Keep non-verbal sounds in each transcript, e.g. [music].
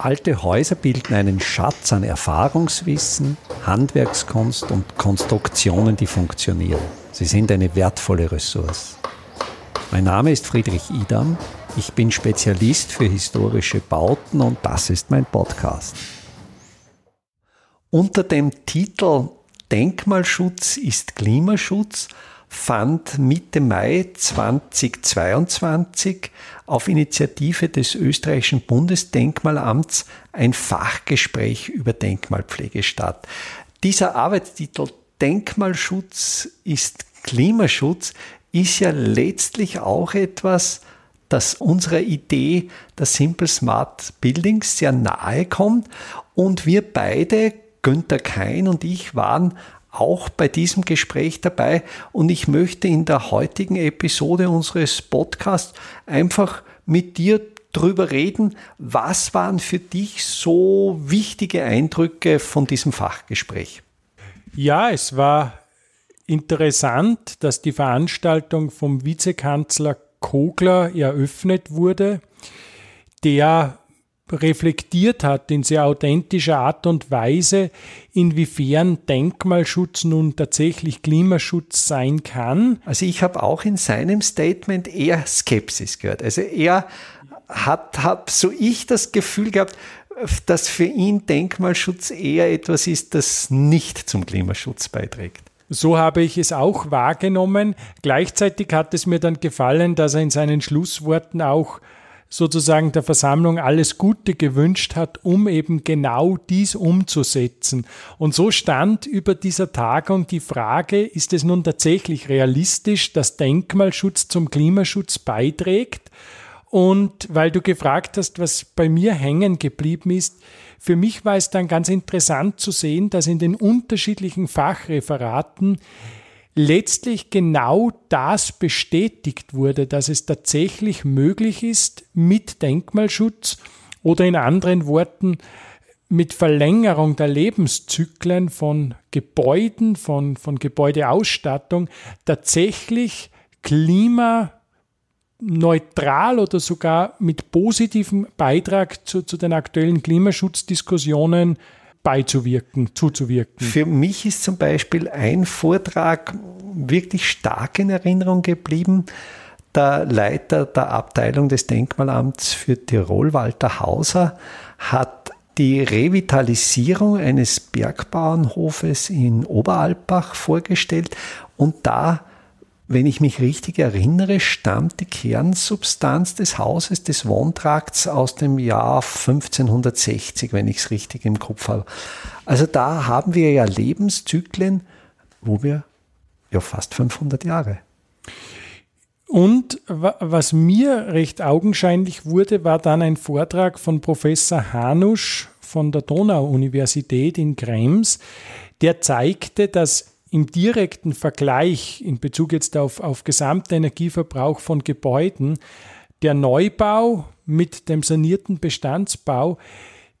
Alte Häuser bilden einen Schatz an Erfahrungswissen, Handwerkskunst und Konstruktionen, die funktionieren. Sie sind eine wertvolle Ressource. Mein Name ist Friedrich Idam. Ich bin Spezialist für historische Bauten und das ist mein Podcast. Unter dem Titel Denkmalschutz ist Klimaschutz fand Mitte Mai 2022 auf Initiative des österreichischen Bundesdenkmalamts ein Fachgespräch über Denkmalpflege statt. Dieser Arbeitstitel Denkmalschutz ist Klimaschutz ist ja letztlich auch etwas, das unserer Idee der Simple Smart Buildings sehr nahe kommt und wir beide, Günther Kein und ich, waren auch bei diesem Gespräch dabei und ich möchte in der heutigen Episode unseres Podcasts einfach mit dir drüber reden, was waren für dich so wichtige Eindrücke von diesem Fachgespräch? Ja, es war interessant, dass die Veranstaltung vom Vizekanzler Kogler eröffnet wurde, der reflektiert hat in sehr authentischer Art und Weise, inwiefern Denkmalschutz nun tatsächlich Klimaschutz sein kann. Also ich habe auch in seinem Statement eher Skepsis gehört. Also er hat, hat so ich das Gefühl gehabt, dass für ihn Denkmalschutz eher etwas ist, das nicht zum Klimaschutz beiträgt. So habe ich es auch wahrgenommen. Gleichzeitig hat es mir dann gefallen, dass er in seinen Schlussworten auch sozusagen der Versammlung alles Gute gewünscht hat, um eben genau dies umzusetzen. Und so stand über dieser Tagung die Frage, ist es nun tatsächlich realistisch, dass Denkmalschutz zum Klimaschutz beiträgt? Und weil du gefragt hast, was bei mir hängen geblieben ist, für mich war es dann ganz interessant zu sehen, dass in den unterschiedlichen Fachreferaten letztlich genau das bestätigt wurde, dass es tatsächlich möglich ist, mit Denkmalschutz oder in anderen Worten mit Verlängerung der Lebenszyklen von Gebäuden, von, von Gebäudeausstattung tatsächlich klimaneutral oder sogar mit positivem Beitrag zu, zu den aktuellen Klimaschutzdiskussionen beizuwirken, zuzuwirken. Für mich ist zum Beispiel ein Vortrag wirklich stark in Erinnerung geblieben. Der Leiter der Abteilung des Denkmalamts für Tirol, Walter Hauser, hat die Revitalisierung eines Bergbauernhofes in Oberalpbach vorgestellt und da wenn ich mich richtig erinnere, stammt die Kernsubstanz des Hauses, des Wohntrakts aus dem Jahr 1560, wenn ich es richtig im Kopf habe. Also da haben wir ja Lebenszyklen, wo wir ja fast 500 Jahre. Und was mir recht augenscheinlich wurde, war dann ein Vortrag von Professor Hanusch von der Donau-Universität in Krems, der zeigte, dass im direkten Vergleich in Bezug jetzt auf, auf Gesamtenergieverbrauch von Gebäuden, der Neubau mit dem sanierten Bestandsbau,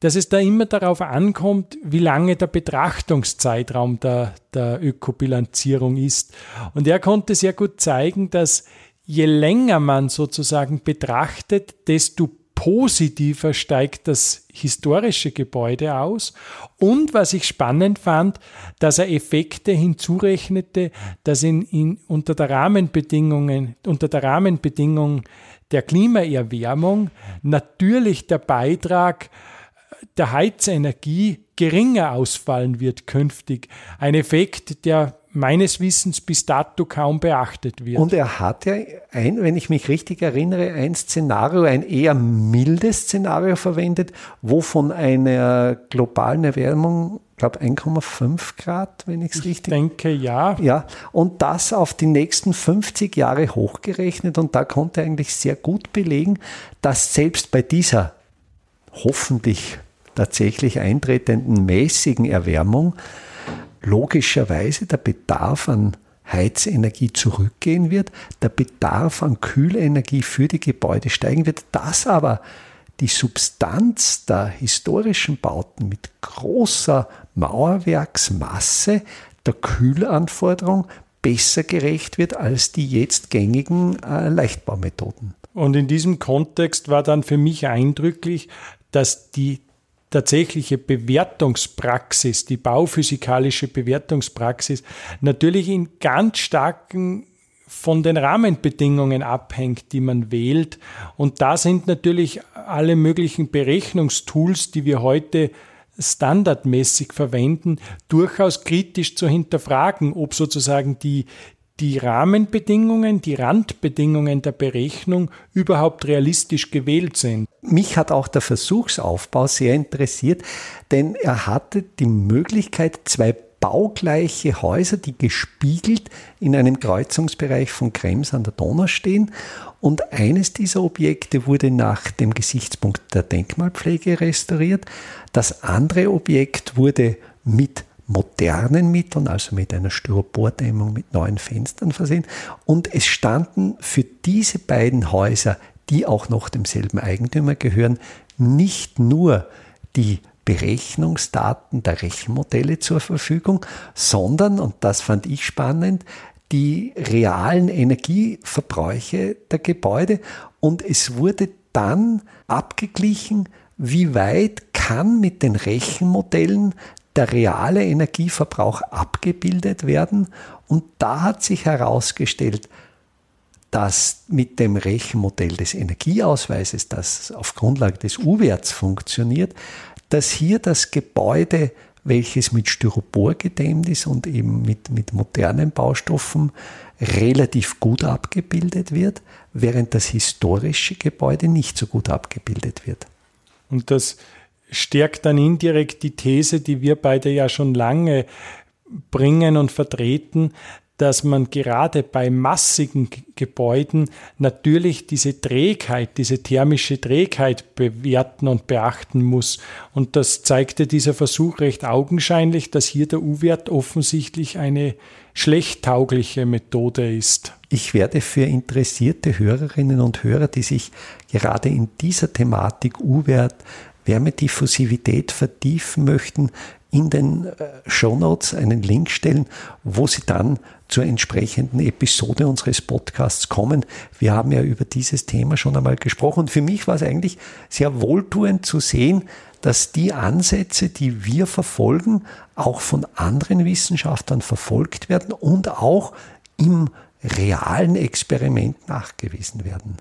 dass es da immer darauf ankommt, wie lange der Betrachtungszeitraum der, der Ökobilanzierung ist. Und er konnte sehr gut zeigen, dass je länger man sozusagen betrachtet, desto positiver steigt das historische Gebäude aus. Und was ich spannend fand, dass er Effekte hinzurechnete, dass in, in, unter der Rahmenbedingungen, unter der Rahmenbedingung der Klimaerwärmung natürlich der Beitrag der Heizenergie geringer ausfallen wird künftig. Ein Effekt, der meines Wissens bis dato kaum beachtet wird. Und er hat ja ein, wenn ich mich richtig erinnere, ein Szenario, ein eher mildes Szenario verwendet, wo von einer globalen Erwärmung, ich glaube 1,5 Grad, wenn ich es richtig denke, ja. Ja, und das auf die nächsten 50 Jahre hochgerechnet und da konnte er eigentlich sehr gut belegen, dass selbst bei dieser hoffentlich tatsächlich eintretenden mäßigen Erwärmung logischerweise der Bedarf an Heizenergie zurückgehen wird, der Bedarf an Kühlenergie für die Gebäude steigen wird, dass aber die Substanz der historischen Bauten mit großer Mauerwerksmasse der Kühlanforderung besser gerecht wird als die jetzt gängigen äh, Leichtbaumethoden. Und in diesem Kontext war dann für mich eindrücklich, dass die tatsächliche Bewertungspraxis, die bauphysikalische Bewertungspraxis, natürlich in ganz starken von den Rahmenbedingungen abhängt, die man wählt. Und da sind natürlich alle möglichen Berechnungstools, die wir heute standardmäßig verwenden, durchaus kritisch zu hinterfragen, ob sozusagen die, die Rahmenbedingungen, die Randbedingungen der Berechnung überhaupt realistisch gewählt sind. Mich hat auch der Versuchsaufbau sehr interessiert, denn er hatte die Möglichkeit, zwei baugleiche Häuser, die gespiegelt in einem Kreuzungsbereich von Krems an der Donau stehen. Und eines dieser Objekte wurde nach dem Gesichtspunkt der Denkmalpflege restauriert. Das andere Objekt wurde mit modernen Mitteln, also mit einer Styropordämmung, mit neuen Fenstern versehen. Und es standen für diese beiden Häuser, die auch noch demselben Eigentümer gehören, nicht nur die Berechnungsdaten der Rechenmodelle zur Verfügung, sondern, und das fand ich spannend, die realen Energieverbräuche der Gebäude und es wurde dann abgeglichen, wie weit kann mit den Rechenmodellen der reale Energieverbrauch abgebildet werden. Und da hat sich herausgestellt, dass mit dem Rechenmodell des Energieausweises, das auf Grundlage des U-Werts funktioniert, dass hier das Gebäude, welches mit Styropor gedämmt ist und eben mit, mit modernen Baustoffen, relativ gut abgebildet wird, während das historische Gebäude nicht so gut abgebildet wird. Und das stärkt dann indirekt die These, die wir beide ja schon lange bringen und vertreten, dass man gerade bei massigen Gebäuden natürlich diese Trägheit, diese thermische Trägheit bewerten und beachten muss. Und das zeigte dieser Versuch recht augenscheinlich, dass hier der U-Wert offensichtlich eine schlecht taugliche Methode ist. Ich werde für interessierte Hörerinnen und Hörer, die sich gerade in dieser Thematik U-Wert Wärmediffusivität vertiefen möchten, in den äh, Shownotes einen Link stellen, wo Sie dann zur entsprechenden Episode unseres Podcasts kommen. Wir haben ja über dieses Thema schon einmal gesprochen und für mich war es eigentlich sehr wohltuend zu sehen, dass die Ansätze, die wir verfolgen, auch von anderen Wissenschaftlern verfolgt werden und auch im realen Experiment nachgewiesen werden.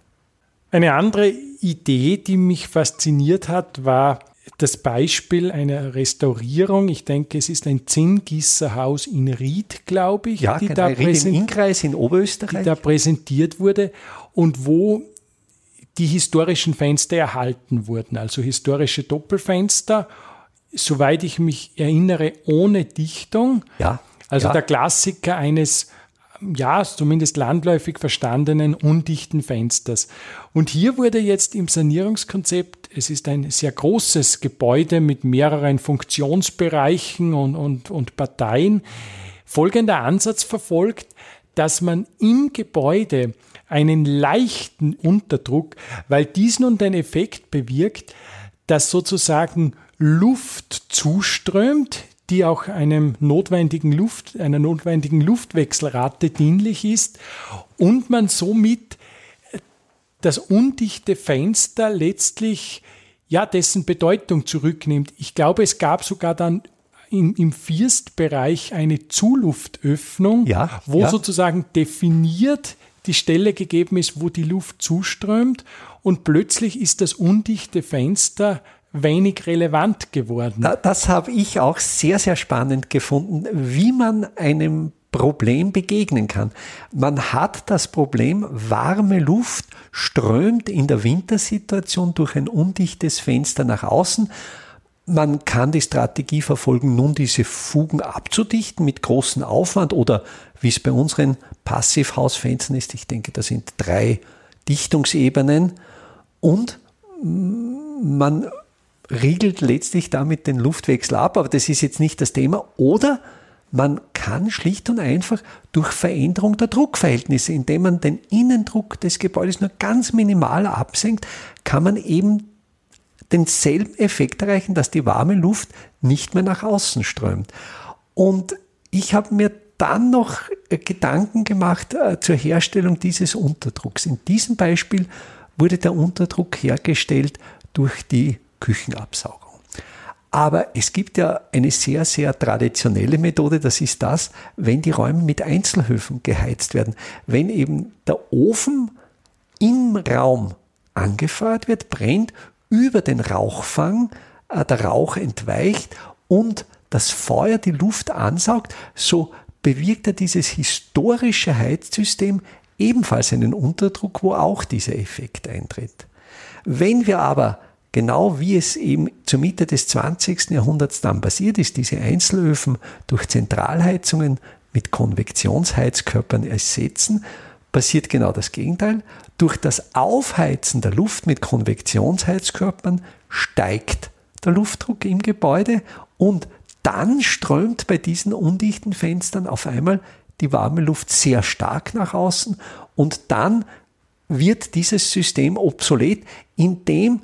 Eine andere Idee, die mich fasziniert hat, war das Beispiel einer Restaurierung. Ich denke, es ist ein Zinngießerhaus in Ried, glaube ich, ja, die, genau, da Ried im Innkreis in Oberösterreich. die da präsentiert wurde und wo die historischen Fenster erhalten wurden, also historische Doppelfenster, soweit ich mich erinnere, ohne Dichtung. Ja. Also ja. der Klassiker eines ja, zumindest landläufig verstandenen undichten Fensters. Und hier wurde jetzt im Sanierungskonzept, es ist ein sehr großes Gebäude mit mehreren Funktionsbereichen und, und, und Parteien, folgender Ansatz verfolgt, dass man im Gebäude einen leichten Unterdruck, weil dies nun den Effekt bewirkt, dass sozusagen Luft zuströmt, die auch einem notwendigen Luft, einer notwendigen Luftwechselrate dienlich ist und man somit das undichte Fenster letztlich ja dessen Bedeutung zurücknimmt. Ich glaube, es gab sogar dann im, im Firstbereich eine Zuluftöffnung, ja, wo ja. sozusagen definiert die Stelle gegeben ist, wo die Luft zuströmt und plötzlich ist das undichte Fenster wenig relevant geworden. Das habe ich auch sehr, sehr spannend gefunden, wie man einem Problem begegnen kann. Man hat das Problem, warme Luft strömt in der Wintersituation durch ein undichtes Fenster nach außen. Man kann die Strategie verfolgen, nun diese Fugen abzudichten mit großem Aufwand oder wie es bei unseren Passivhausfenstern ist. Ich denke, da sind drei Dichtungsebenen und man riegelt letztlich damit den Luftwechsel ab, aber das ist jetzt nicht das Thema. Oder man kann schlicht und einfach durch Veränderung der Druckverhältnisse, indem man den Innendruck des Gebäudes nur ganz minimal absenkt, kann man eben denselben Effekt erreichen, dass die warme Luft nicht mehr nach außen strömt. Und ich habe mir dann noch Gedanken gemacht äh, zur Herstellung dieses Unterdrucks. In diesem Beispiel wurde der Unterdruck hergestellt durch die Küchenabsaugung. Aber es gibt ja eine sehr, sehr traditionelle Methode, das ist das, wenn die Räume mit Einzelhöfen geheizt werden. Wenn eben der Ofen im Raum angefeuert wird, brennt, über den Rauchfang äh, der Rauch entweicht und das Feuer die Luft ansaugt, so bewirkt er dieses historische Heizsystem ebenfalls einen Unterdruck, wo auch dieser Effekt eintritt. Wenn wir aber genau wie es eben zur Mitte des 20. Jahrhunderts dann passiert ist, diese Einzelöfen durch Zentralheizungen mit Konvektionsheizkörpern ersetzen, passiert genau das Gegenteil. Durch das Aufheizen der Luft mit Konvektionsheizkörpern steigt der Luftdruck im Gebäude und dann strömt bei diesen undichten Fenstern auf einmal die warme Luft sehr stark nach außen und dann wird dieses System obsolet, indem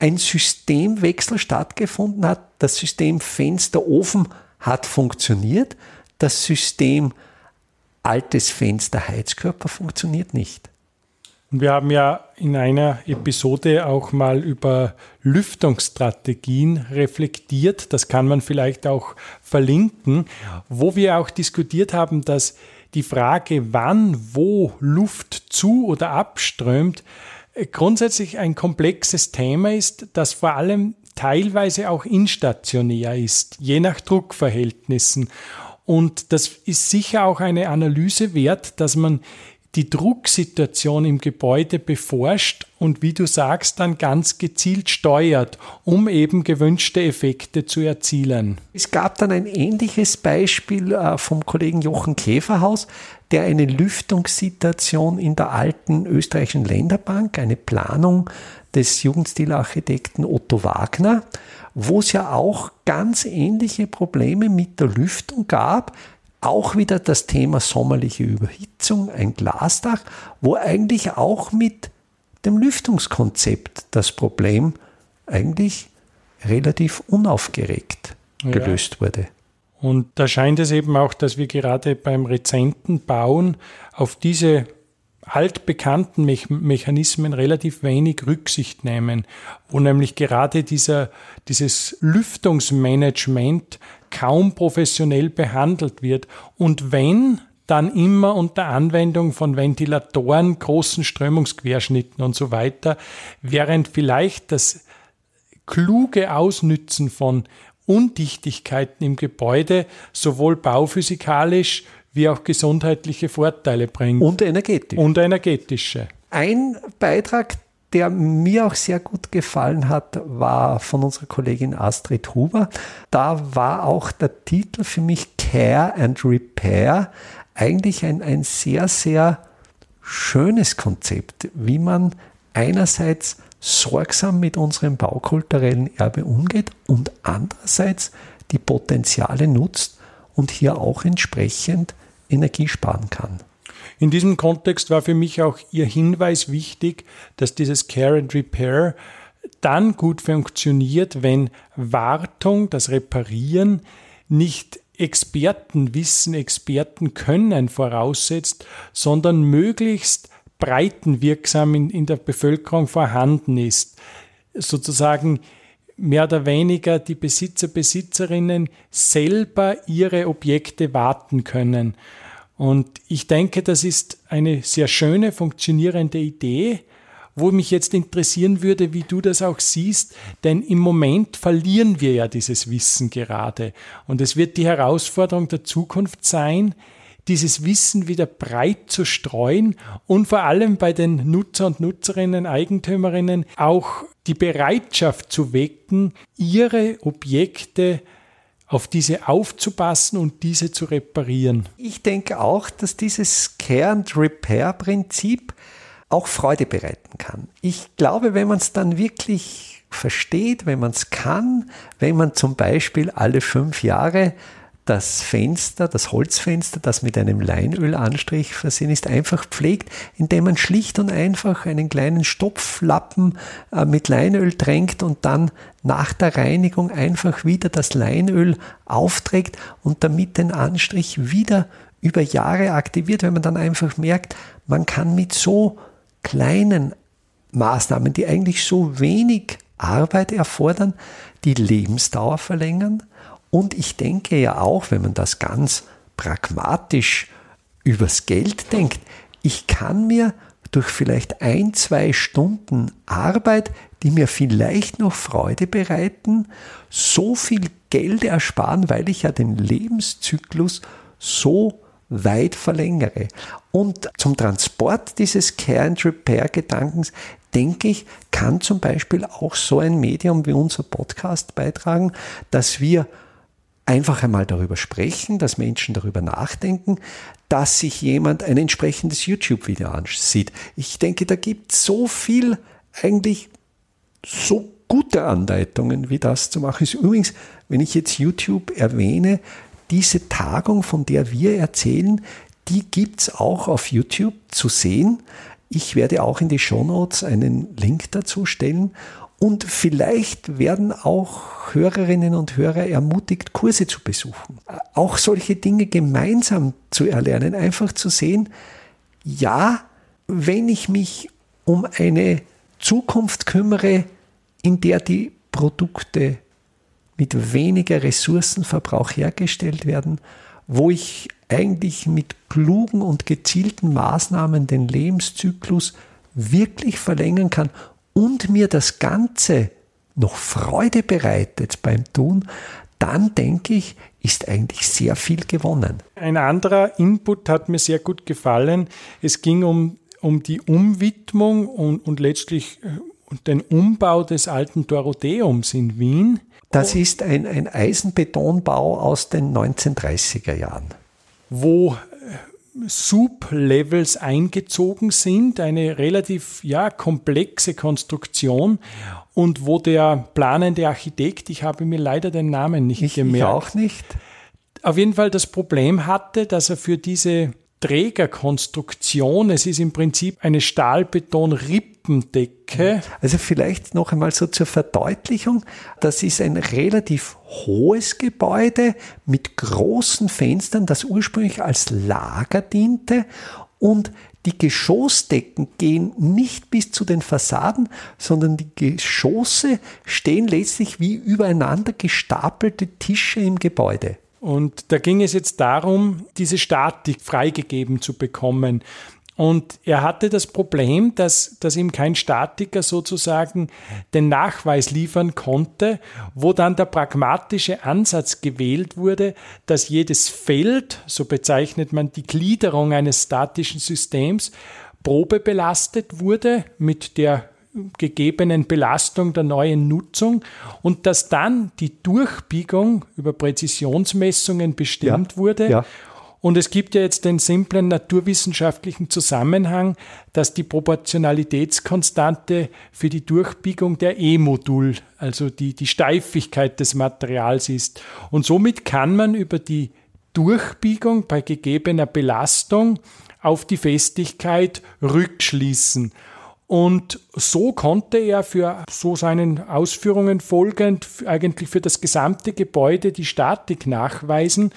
ein Systemwechsel stattgefunden hat. Das System Fenster-Ofen hat funktioniert, das System altes Fenster-Heizkörper funktioniert nicht. Und wir haben ja in einer Episode auch mal über Lüftungsstrategien reflektiert. Das kann man vielleicht auch verlinken, wo wir auch diskutiert haben, dass die Frage, wann, wo Luft zu oder abströmt, grundsätzlich ein komplexes Thema ist, das vor allem teilweise auch instationär ist, je nach Druckverhältnissen. Und das ist sicher auch eine Analyse wert, dass man die Drucksituation im Gebäude beforscht und wie du sagst, dann ganz gezielt steuert, um eben gewünschte Effekte zu erzielen. Es gab dann ein ähnliches Beispiel äh, vom Kollegen Jochen Käferhaus, der eine Lüftungssituation in der alten österreichischen Länderbank, eine Planung des Jugendstilarchitekten Otto Wagner, wo es ja auch ganz ähnliche Probleme mit der Lüftung gab, auch wieder das Thema sommerliche Überhitzung, ein Glasdach, wo eigentlich auch mit dem Lüftungskonzept das Problem eigentlich relativ unaufgeregt gelöst ja. wurde. Und da scheint es eben auch, dass wir gerade beim rezenten Bauen auf diese altbekannten Me Mechanismen relativ wenig Rücksicht nehmen, wo nämlich gerade dieser, dieses Lüftungsmanagement kaum professionell behandelt wird. Und wenn, dann immer unter Anwendung von Ventilatoren, großen Strömungsquerschnitten und so weiter, während vielleicht das kluge Ausnützen von Undichtigkeiten im Gebäude sowohl bauphysikalisch wie auch gesundheitliche Vorteile bringt. Und energetisch. Und energetische. Ein Beitrag, der mir auch sehr gut gefallen hat, war von unserer Kollegin Astrid Huber. Da war auch der Titel für mich Care and Repair eigentlich ein, ein sehr, sehr schönes Konzept, wie man einerseits sorgsam mit unserem baukulturellen Erbe umgeht und andererseits die Potenziale nutzt und hier auch entsprechend Energie sparen kann. In diesem Kontext war für mich auch Ihr Hinweis wichtig, dass dieses Care and Repair dann gut funktioniert, wenn Wartung, das Reparieren, nicht Expertenwissen, Expertenkönnen voraussetzt, sondern möglichst breitenwirksam in, in der Bevölkerung vorhanden ist. Sozusagen mehr oder weniger die Besitzer, Besitzerinnen selber ihre Objekte warten können. Und ich denke, das ist eine sehr schöne, funktionierende Idee, wo mich jetzt interessieren würde, wie du das auch siehst, denn im Moment verlieren wir ja dieses Wissen gerade. Und es wird die Herausforderung der Zukunft sein, dieses Wissen wieder breit zu streuen und vor allem bei den Nutzer und Nutzerinnen, Eigentümerinnen auch die Bereitschaft zu wecken, ihre Objekte auf diese aufzupassen und diese zu reparieren. Ich denke auch, dass dieses Care and Repair Prinzip auch Freude bereiten kann. Ich glaube, wenn man es dann wirklich versteht, wenn man es kann, wenn man zum Beispiel alle fünf Jahre das Fenster, das Holzfenster, das mit einem Leinölanstrich versehen ist, einfach pflegt, indem man schlicht und einfach einen kleinen Stopflappen äh, mit Leinöl tränkt und dann nach der Reinigung einfach wieder das Leinöl aufträgt und damit den Anstrich wieder über Jahre aktiviert, wenn man dann einfach merkt, man kann mit so kleinen Maßnahmen, die eigentlich so wenig Arbeit erfordern, die Lebensdauer verlängern. Und ich denke ja auch, wenn man das ganz pragmatisch übers Geld denkt, ich kann mir durch vielleicht ein, zwei Stunden Arbeit, die mir vielleicht noch Freude bereiten, so viel Geld ersparen, weil ich ja den Lebenszyklus so weit verlängere. Und zum Transport dieses Care and Repair Gedankens, denke ich, kann zum Beispiel auch so ein Medium wie unser Podcast beitragen, dass wir einfach einmal darüber sprechen, dass Menschen darüber nachdenken, dass sich jemand ein entsprechendes YouTube-Video ansieht. Ich denke, da gibt es so viel eigentlich so gute Anleitungen, wie das zu machen ist. Übrigens, wenn ich jetzt YouTube erwähne, diese Tagung, von der wir erzählen, die gibt es auch auf YouTube zu sehen. Ich werde auch in die Show Notes einen Link dazu stellen und vielleicht werden auch Hörerinnen und Hörer ermutigt, Kurse zu besuchen. Auch solche Dinge gemeinsam zu erlernen, einfach zu sehen, ja, wenn ich mich um eine Zukunft kümmere, in der die Produkte mit weniger Ressourcenverbrauch hergestellt werden, wo ich eigentlich mit klugen und gezielten Maßnahmen den Lebenszyklus wirklich verlängern kann und mir das Ganze noch Freude bereitet beim Tun, dann denke ich, ist eigentlich sehr viel gewonnen. Ein anderer Input hat mir sehr gut gefallen. Es ging um, um die Umwidmung und, und letztlich äh, den Umbau des alten Dorotheums in Wien. Das ist ein, ein Eisenbetonbau aus den 1930er Jahren. Wo Sublevels eingezogen sind, eine relativ ja, komplexe Konstruktion und wo der planende Architekt, ich habe mir leider den Namen nicht ich, gemerkt, ich auch nicht. Auf jeden Fall das Problem hatte, dass er für diese Trägerkonstruktion. Es ist im Prinzip eine Stahlbeton-Rippendecke. Also vielleicht noch einmal so zur Verdeutlichung. Das ist ein relativ hohes Gebäude mit großen Fenstern, das ursprünglich als Lager diente und die Geschossdecken gehen nicht bis zu den Fassaden, sondern die Geschosse stehen letztlich wie übereinander gestapelte Tische im Gebäude. Und da ging es jetzt darum, diese Statik freigegeben zu bekommen. Und er hatte das Problem, dass, dass ihm kein Statiker sozusagen den Nachweis liefern konnte, wo dann der pragmatische Ansatz gewählt wurde, dass jedes Feld, so bezeichnet man die Gliederung eines statischen Systems, probebelastet wurde mit der gegebenen Belastung der neuen Nutzung und dass dann die Durchbiegung über Präzisionsmessungen bestimmt ja, wurde. Ja. Und es gibt ja jetzt den simplen naturwissenschaftlichen Zusammenhang, dass die Proportionalitätskonstante für die Durchbiegung der E-Modul, also die, die Steifigkeit des Materials ist. Und somit kann man über die Durchbiegung bei gegebener Belastung auf die Festigkeit rückschließen. Und so konnte er für so seinen Ausführungen folgend eigentlich für das gesamte Gebäude die Statik nachweisen.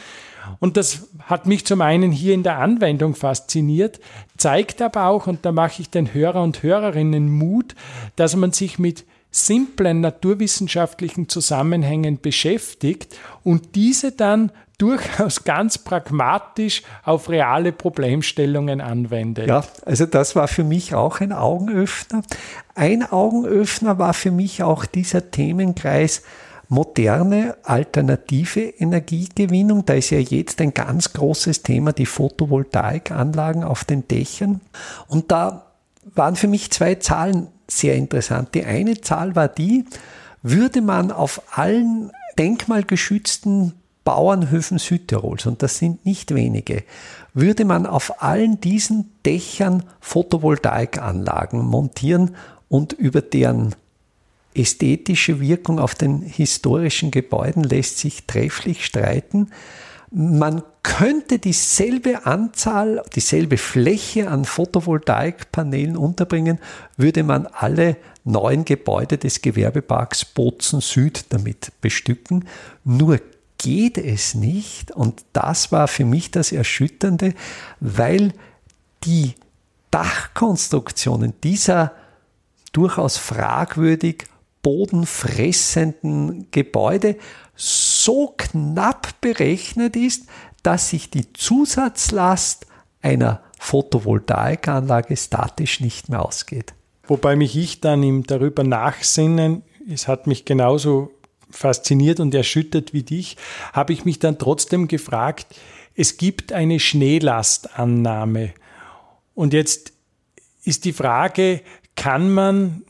Und das hat mich zum einen hier in der Anwendung fasziniert, zeigt aber auch, und da mache ich den Hörer und Hörerinnen Mut, dass man sich mit simplen naturwissenschaftlichen Zusammenhängen beschäftigt und diese dann durchaus ganz pragmatisch auf reale Problemstellungen anwendet. Ja, also das war für mich auch ein Augenöffner. Ein Augenöffner war für mich auch dieser Themenkreis moderne alternative Energiegewinnung. Da ist ja jetzt ein ganz großes Thema die Photovoltaikanlagen auf den Dächern. Und da waren für mich zwei Zahlen sehr interessant. Die eine Zahl war die, würde man auf allen denkmalgeschützten Bauernhöfen Südtirols, und das sind nicht wenige, würde man auf allen diesen Dächern Photovoltaikanlagen montieren und über deren ästhetische Wirkung auf den historischen Gebäuden lässt sich trefflich streiten. Man könnte dieselbe Anzahl, dieselbe Fläche an Photovoltaikpanelen unterbringen, würde man alle neuen Gebäude des Gewerbeparks Bozen Süd damit bestücken. Nur geht es nicht. Und das war für mich das Erschütternde, weil die Dachkonstruktionen dieser durchaus fragwürdig bodenfressenden Gebäude so knapp berechnet ist, dass sich die Zusatzlast einer Photovoltaikanlage statisch nicht mehr ausgeht. Wobei mich ich dann im darüber nachsinnen, es hat mich genauso fasziniert und erschüttert wie dich, habe ich mich dann trotzdem gefragt, es gibt eine Schneelastannahme. Und jetzt ist die Frage, kann man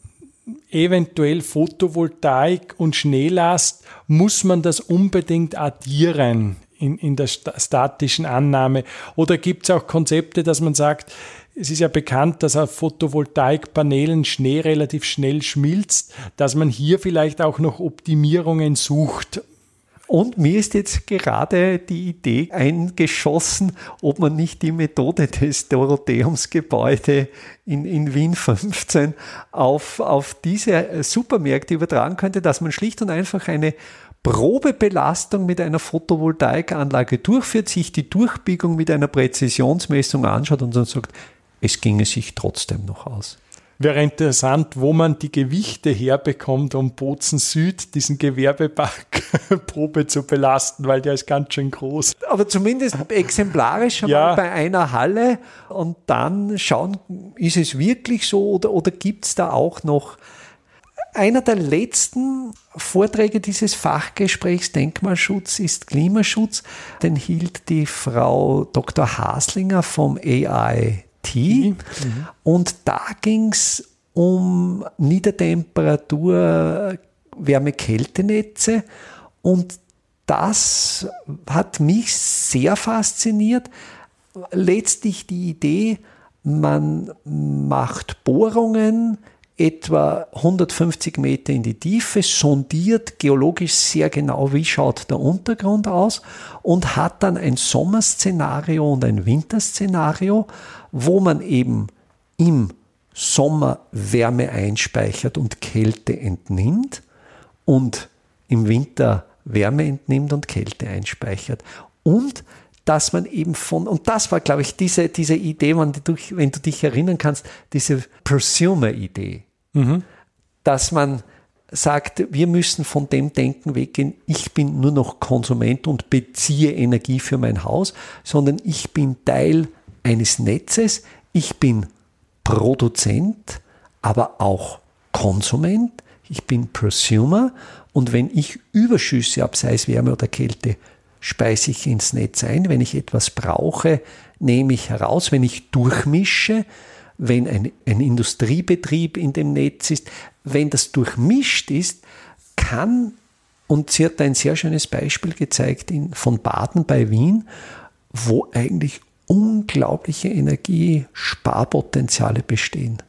eventuell Photovoltaik und Schneelast, muss man das unbedingt addieren in, in der statischen Annahme? Oder gibt es auch Konzepte, dass man sagt, es ist ja bekannt, dass auf Photovoltaikpanelen Schnee relativ schnell schmilzt, dass man hier vielleicht auch noch Optimierungen sucht. Und mir ist jetzt gerade die Idee eingeschossen, ob man nicht die Methode des Dorotheumsgebäude in, in Wien 15 auf, auf diese Supermärkte übertragen könnte, dass man schlicht und einfach eine Probebelastung mit einer Photovoltaikanlage durchführt, sich die Durchbiegung mit einer Präzisionsmessung anschaut und dann sagt, es ginge sich trotzdem noch aus. Wäre interessant, wo man die Gewichte herbekommt, um Bozen Süd diesen Gewerbepark [laughs] Probe zu belasten, weil der ist ganz schön groß. Aber zumindest exemplarisch schon ja. mal bei einer Halle und dann schauen, ist es wirklich so oder, oder gibt es da auch noch einer der letzten Vorträge dieses Fachgesprächs Denkmalschutz ist Klimaschutz. Den hielt die Frau Dr. Haslinger vom AI Mhm. Und da ging es um Niedertemperatur, Wärme-Kältenetze. Und das hat mich sehr fasziniert. Letztlich die Idee, man macht Bohrungen etwa 150 Meter in die Tiefe, sondiert geologisch sehr genau, wie schaut der Untergrund aus und hat dann ein Sommerszenario und ein Winterszenario wo man eben im Sommer Wärme einspeichert und Kälte entnimmt und im Winter Wärme entnimmt und Kälte einspeichert. Und dass man eben von, und das war, glaube ich, diese, diese Idee, wenn du, wenn du dich erinnern kannst, diese Prosumer-Idee, mhm. dass man sagt, wir müssen von dem Denken weggehen, ich bin nur noch Konsument und beziehe Energie für mein Haus, sondern ich bin Teil eines Netzes. Ich bin Produzent, aber auch Konsument. Ich bin Prosumer und wenn ich Überschüsse habe, sei es Wärme oder Kälte, speise ich ins Netz ein. Wenn ich etwas brauche, nehme ich heraus. Wenn ich durchmische, wenn ein, ein Industriebetrieb in dem Netz ist, wenn das durchmischt ist, kann, und sie hat ein sehr schönes Beispiel gezeigt in, von Baden bei Wien, wo eigentlich unglaubliche Energiesparpotenziale bestehen.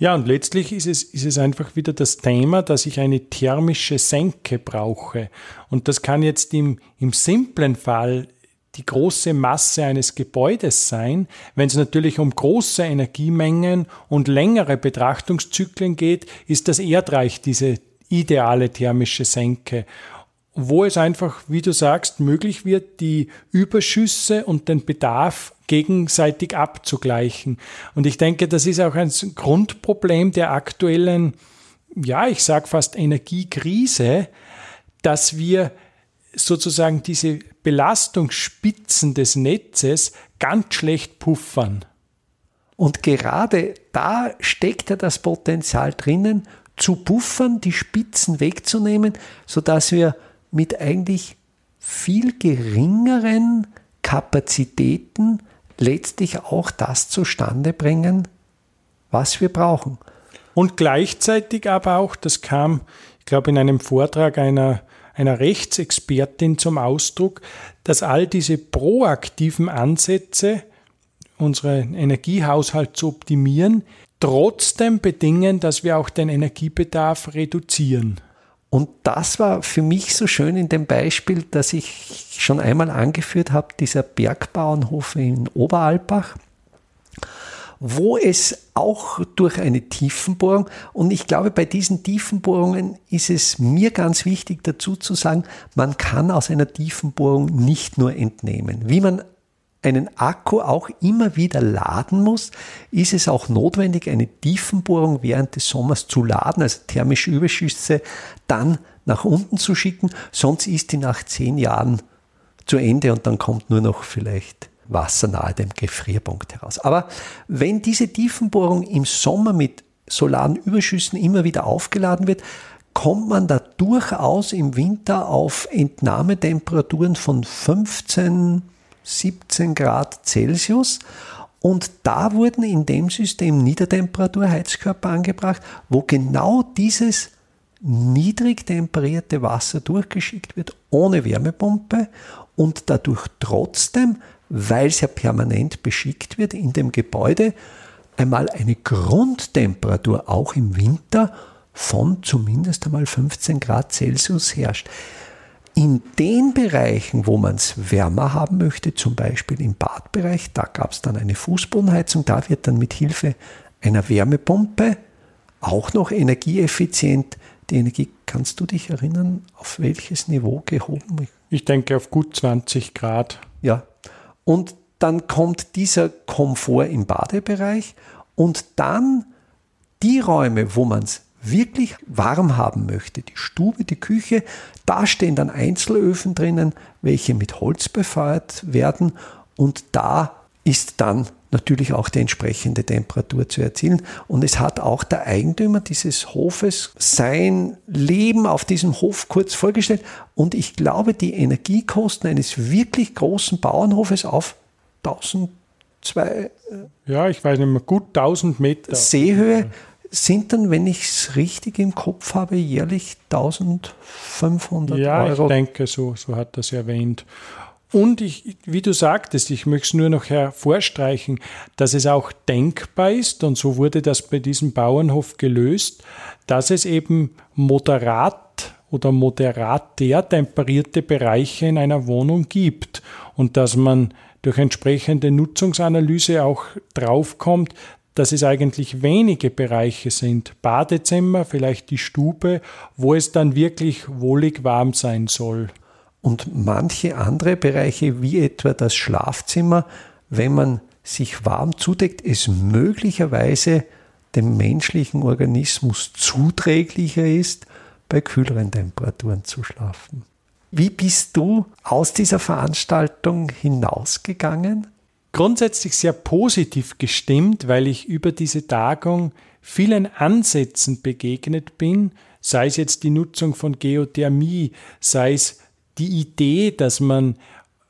Ja, und letztlich ist es, ist es einfach wieder das Thema, dass ich eine thermische Senke brauche. Und das kann jetzt im, im simplen Fall die große Masse eines Gebäudes sein. Wenn es natürlich um große Energiemengen und längere Betrachtungszyklen geht, ist das Erdreich diese ideale thermische Senke wo es einfach, wie du sagst, möglich wird, die Überschüsse und den Bedarf gegenseitig abzugleichen. Und ich denke, das ist auch ein Grundproblem der aktuellen, ja, ich sage fast Energiekrise, dass wir sozusagen diese Belastungsspitzen des Netzes ganz schlecht puffern. Und gerade da steckt ja das Potenzial drinnen, zu puffern, die Spitzen wegzunehmen, sodass wir mit eigentlich viel geringeren Kapazitäten letztlich auch das zustande bringen, was wir brauchen. Und gleichzeitig aber auch, das kam, ich glaube, in einem Vortrag einer, einer Rechtsexpertin zum Ausdruck, dass all diese proaktiven Ansätze, unseren Energiehaushalt zu optimieren, trotzdem bedingen, dass wir auch den Energiebedarf reduzieren. Und das war für mich so schön in dem Beispiel, das ich schon einmal angeführt habe, dieser Bergbauernhof in Oberalpach, wo es auch durch eine Tiefenbohrung, und ich glaube, bei diesen Tiefenbohrungen ist es mir ganz wichtig dazu zu sagen, man kann aus einer Tiefenbohrung nicht nur entnehmen. Wie man einen Akku auch immer wieder laden muss, ist es auch notwendig, eine Tiefenbohrung während des Sommers zu laden, also thermische Überschüsse dann nach unten zu schicken, sonst ist die nach zehn Jahren zu Ende und dann kommt nur noch vielleicht Wasser nahe dem Gefrierpunkt heraus. Aber wenn diese Tiefenbohrung im Sommer mit solaren Überschüssen immer wieder aufgeladen wird, kommt man da durchaus im Winter auf Entnahmetemperaturen von 15, 17 Grad Celsius. Und da wurden in dem System Niedertemperaturheizkörper angebracht, wo genau dieses niedrig temperierte Wasser durchgeschickt wird, ohne Wärmepumpe und dadurch trotzdem, weil es ja permanent beschickt wird in dem Gebäude, einmal eine Grundtemperatur auch im Winter von zumindest einmal 15 Grad Celsius herrscht. In den Bereichen, wo man es wärmer haben möchte, zum Beispiel im Badbereich, da gab es dann eine Fußbodenheizung, da wird dann mit Hilfe einer Wärmepumpe auch noch energieeffizient die Energie, kannst du dich erinnern, auf welches Niveau gehoben? Ich denke auf gut 20 Grad. Ja, und dann kommt dieser Komfort im Badebereich und dann die Räume, wo man es wirklich warm haben möchte, die Stube, die Küche, da stehen dann Einzelöfen drinnen, welche mit Holz befeuert werden und da ist dann natürlich auch die entsprechende Temperatur zu erzielen. Und es hat auch der Eigentümer dieses Hofes sein Leben auf diesem Hof kurz vorgestellt. Und ich glaube, die Energiekosten eines wirklich großen Bauernhofes auf 1002 äh, ja, ich weiß nicht mehr, gut 1000 Meter Seehöhe sind dann, wenn ich es richtig im Kopf habe, jährlich 1500 ja, Euro. Ja, ich denke, so, so hat das erwähnt. Und ich, wie du sagtest, ich möchte es nur noch hervorstreichen, dass es auch denkbar ist, und so wurde das bei diesem Bauernhof gelöst, dass es eben moderat oder moderater temperierte Bereiche in einer Wohnung gibt und dass man durch entsprechende Nutzungsanalyse auch draufkommt, dass es eigentlich wenige Bereiche sind, Badezimmer, vielleicht die Stube, wo es dann wirklich wohlig warm sein soll. Und manche andere Bereiche, wie etwa das Schlafzimmer, wenn man sich warm zudeckt, es möglicherweise dem menschlichen Organismus zuträglicher ist, bei kühleren Temperaturen zu schlafen. Wie bist du aus dieser Veranstaltung hinausgegangen? Grundsätzlich sehr positiv gestimmt, weil ich über diese Tagung vielen Ansätzen begegnet bin, sei es jetzt die Nutzung von Geothermie, sei es die Idee, dass man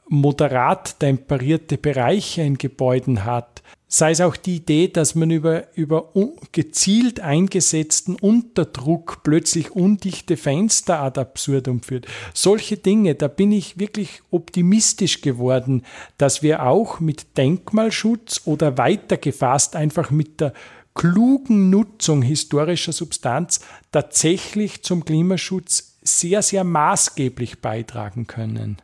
moderat temperierte Bereiche in Gebäuden hat, sei es auch die Idee, dass man über, über gezielt eingesetzten Unterdruck plötzlich undichte Fenster ad absurdum führt. Solche Dinge, da bin ich wirklich optimistisch geworden, dass wir auch mit Denkmalschutz oder weitergefasst einfach mit der klugen Nutzung historischer Substanz tatsächlich zum Klimaschutz sehr, sehr maßgeblich beitragen können.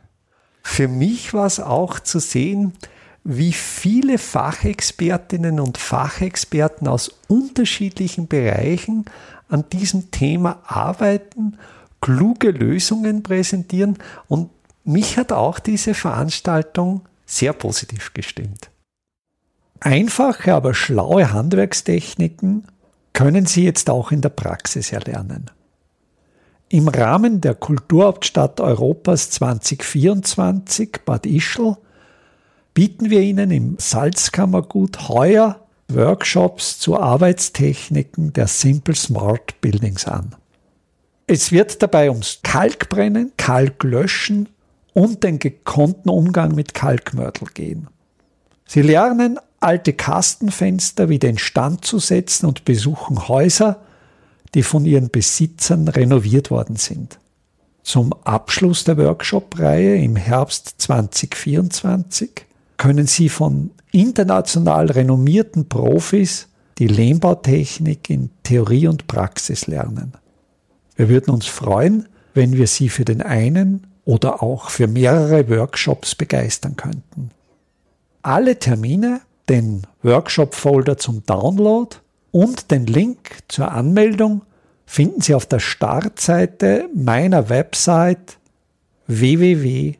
Für mich war es auch zu sehen, wie viele Fachexpertinnen und Fachexperten aus unterschiedlichen Bereichen an diesem Thema arbeiten, kluge Lösungen präsentieren und mich hat auch diese Veranstaltung sehr positiv gestimmt. Einfache, aber schlaue Handwerkstechniken können Sie jetzt auch in der Praxis erlernen. Im Rahmen der Kulturhauptstadt Europas 2024 Bad Ischl bieten wir Ihnen im Salzkammergut heuer Workshops zu Arbeitstechniken der Simple Smart Buildings an. Es wird dabei ums Kalkbrennen, Kalklöschen und den gekonnten Umgang mit Kalkmörtel gehen. Sie lernen, alte Kastenfenster wieder in Stand zu setzen und besuchen Häuser, die von ihren Besitzern renoviert worden sind. Zum Abschluss der Workshop-Reihe im Herbst 2024 können Sie von international renommierten Profis die Lehmbautechnik in Theorie und Praxis lernen. Wir würden uns freuen, wenn wir Sie für den einen oder auch für mehrere Workshops begeistern könnten. Alle Termine, den Workshop-Folder zum Download und den Link zur Anmeldung finden Sie auf der Startseite meiner Website www.idam.at.